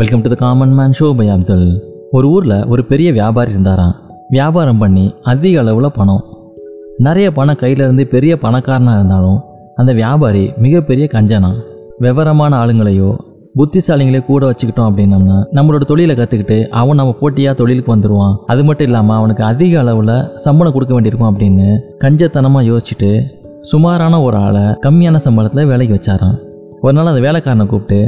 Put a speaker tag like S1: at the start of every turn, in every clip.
S1: Welcome to the common man show by Abdul ஒரு ஊரில் ஒரு பெரிய வியாபாரி இருந்தாராம். வியாபாரம் பண்ணி அதிக அளவில் பணம். நிறைய பணம் கையில் இருந்து பெரிய பணக்காரனாக இருந்தாலும் அந்த வியாபாரி மிகப்பெரிய கஞ்சனா விவரமான ஆளுங்களையோ புத்திசாலிங்களே கூட வச்சுக்கிட்டோம் அப்படின்னம்னா நம்மளோட தொழிலை கற்றுக்கிட்டு அவன் நம்ம போட்டியாக தொழிலுக்கு வந்துடுவான் அது மட்டும் இல்லாமல் அவனுக்கு அதிக அளவில் சம்பளம் கொடுக்க வேண்டியிருக்கும் அப்படின்னு கஞ்சத்தனமாக யோசிச்சுட்டு சுமாரான ஒரு ஆளை கம்மியான சம்பளத்தில் வேலைக்கு வச்சாரான் ஒரு நாள் அந்த வேலைக்காரனை கூப்பிட்டு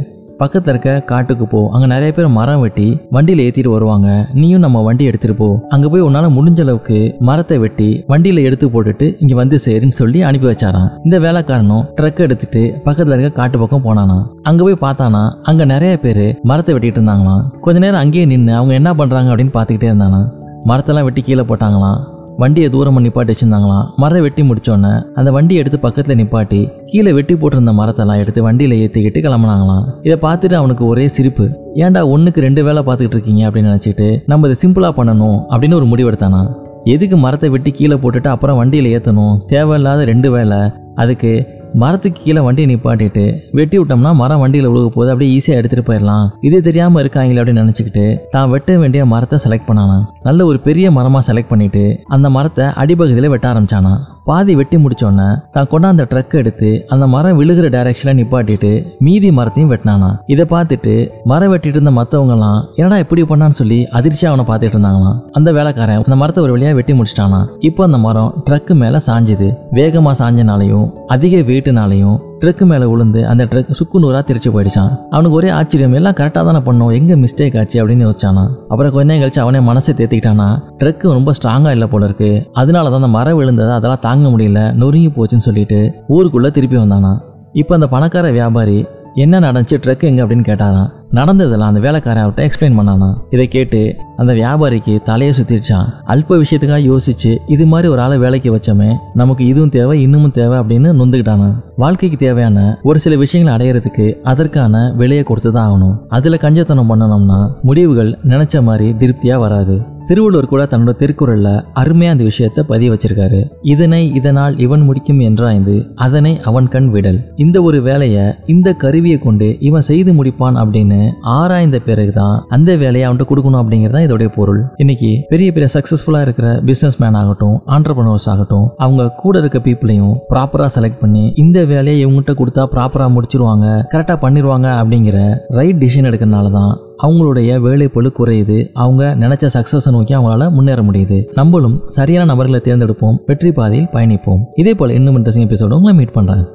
S1: பக்கத்தில் இருக்க காட்டுக்கு போ. அங்கே நிறைய பேர் மரம் வெட்டி வண்டியில் ஏற்றிட்டு வருவாங்க. நீயும் நம்ம வண்டி எடுத்துகிட்டு போ. அங்கே போய் உன்னால் முடிஞ்ச அளவுக்கு மரத்தை வெட்டி வண்டியில் எடுத்து போட்டுட்டு இங்கே வந்து சேருன்னு சொல்லி அனுப்பி வச்சாராம். இந்த வேலைக்காரனும் ட்ரக் எடுத்துட்டு பக்கத்தில் இருக்க காட்டு பக்கம் போனானா. அங்கே போய் பார்த்தானா அங்கே நிறைய பேர் மரத்தை வெட்டிட்டு இருந்தாங்களாம். கொஞ்ச நேரம் அங்கேயே நின்று அவங்க என்ன பண்ணுறாங்க அப்படின்னு பார்த்துக்கிட்டே இருந்தானா. மரத்தெல்லாம் வெட்டி கீழே போட்டாங்களாம். வண்டியை தூரமாக நிப்பாட்டி வச்சிருந்தாங்களாம். மரம் வெட்டி முடிச்சோன்னே அந்த வண்டியை எடுத்து பக்கத்தில் நிப்பாட்டி கீழே வெட்டி போட்டிருந்த மரத்தெல்லாம் எடுத்து வண்டியில் ஏற்றிக்கிட்டு கிளம்புனாங்களாம். இதை பார்த்துட்டு அவனுக்கு ஒரே சிரிப்பு. ஏன்டா ஒன்றுக்கு ரெண்டு வேலை பார்த்துக்கிட்டு இருக்கீங்க? அப்படின்னு நினச்சிட்டு நம்ம இதை சிம்பிளாக பண்ணணும் அப்படின்னு ஒரு முடிவெடுத்தானா எதுக்கு மரத்தை வெட்டி கீழே போட்டுட்டு அப்புறம் வண்டியில் ஏற்றணும் தேவையில்லாத ரெண்டு வேலை. அதுக்கு மரத்துக்கு கீழே வண்டியை நிப்பாட்டிட்டு வெட்டி விட்டோம்னா மரம் வண்டியில் உழுக போது அப்படியே ஈஸியாக எடுத்துகிட்டு போயிடலாம். இது தெரியாமல் இருக்காங்களே அப்படின்னு நினச்சிக்கிட்டு தான் வெட்ட வேண்டிய மரத்தை செலக்ட் பண்ணானா நல்ல ஒரு பெரிய மரமாக செலக்ட் பண்ணிட்டு அந்த மரத்தை அடிப்பகுதியில் வெட்ட ஆரம்பிச்சானா பாதி வெட்டி முடிச்சோன்னே தான் கொண்டாந்த ட்ரக் எடுத்து அந்த மரம் விழுகிற டைரக்ஷன்ல நிப்பாட்டிட்டு மீதி மரத்தையும் வெட்டினானா. இதை பார்த்துட்டு மரம் வெட்டிட்டு இருந்த மற்றவங்கலாம் என்னடா இப்படி பண்ணான்னு சொல்லி அதிர்ச்சியாக அவனை பார்த்துட்டு இருந்தாங்களாம். அந்த வேலைக்காரன் அந்த மரத்தை ஒரு வழியாக வெட்டி முடிச்சிட்டானா. இப்போ அந்த மரம் ட்ரக்கு மேலே சாஞ்சுது. வேகமாக சாஞ்சனாலையும் அதிக வெயிட்டுனாலையும் ட்ரக்கு மேலே விழுந்து அந்த ட்ரக் சுக்கு நூறாக திருச்சி போயிடுச்சான் அவனுக்கு ஒரே ஆச்சரியம் எல்லாம் கரெக்டாக தானே பண்ணோம் எங்கே மிஸ்டேக் ஆச்சு அப்படின்னு யோசிச்சானா அப்புறம் கொஞ்ச நேரம் கழிச்சு அவனே மனசை தேத்திக்கிட்டானா ட்ரக்கு ரொம்ப ஸ்ட்ராங்காக இல்லை போல இருக்கு. அதனால தான் அந்த மரம் விழுந்ததை அதெல்லாம் தாங்க முடியல நொறுங்கி போச்சுன்னு சொல்லிட்டு ஊருக்குள்ளே திருப்பி வந்தானா இப்போ அந்த பணக்கார வியாபாரி என்ன நடந்துச்சு ட்ரக் எங்கே? அப்படின்னு கேட்டாராம். நடந்ததெல்லாம் அந்த வேலைக்காரன் அவர்கிட்ட எக்ஸ்பிளைன் பண்ணானா இதை கேட்டு அந்த வியாபாரிக்கு தலையை சுத்திடுச்சான். அல்ப விஷயத்துக்காக யோசிச்சு இது மாதிரி ஒரு ஆளை வேலைக்கு வச்சோமே நமக்கு இதுவும் தேவை இன்னமும் தேவை அப்படின்னு நொந்துக்கிட்டானா வாழ்க்கைக்கு தேவையான ஒரு சில விஷயங்களை அடையிறதுக்கு அதற்கான விலையை கொடுத்து தான் ஆகணும். அதுல கஞ்சத்தனம் பண்ணணும்னா முடிவுகள் நினைச்ச மாதிரி திருப்தியா வராது. திருவள்ளுவர் கூட தன்னோட திருக்குறள்ல அருமையா அந்த விஷயத்தை பதிய வச்சிருக்காரு. இதனை இதனால் இவன் முடிக்கும் என்றாய்ந்து அதனை அவன் கண் விடல். இந்த ஒரு வேலையை இந்த கருவியை கொண்டு இவன் செய்து முடிப்பான் அப்படின்னு ஆராய்ந்த பிறகுதான் அந்த வேலையை அவன்கிட்ட கொடுக்கணும் அப்படிங்கிறதான் இதோடைய பொருள். இன்னைக்கு பெரிய பெரிய சக்சஸ்ஃபுல்லாக இருக்கிற பிஸ்னஸ் மேன் ஆகட்டும் ஆண்டர்பனர்ஸ் ஆகட்டும் அவங்க கூட இருக்க பீப்புளையும் ப்ராப்பரா செலக்ட் பண்ணி இந்த வேலையை இவங்ககிட்ட கொடுத்தா ப்ராப்பரா முடிச்சிருவாங்க கரெக்டா பண்ணிடுவாங்க அப்படிங்கிற ரைட் டிசிஷன் எடுக்கிறனால தான் அவங்களுடைய பொழு குறையுது. அவங்க நினைச்ச சக்சஸை நோக்கி அவங்களால முன்னேற முடியுது. நம்மளும் சரியான நபர்களை தேர்ந்தெடுப்போம் வெற்றி பாதையில் பயணிப்போம். இதே போல இன்னும் இன்ட்ரெஸ்டிங் எபிசோட உங்களை மீட் பண்ணுறேன்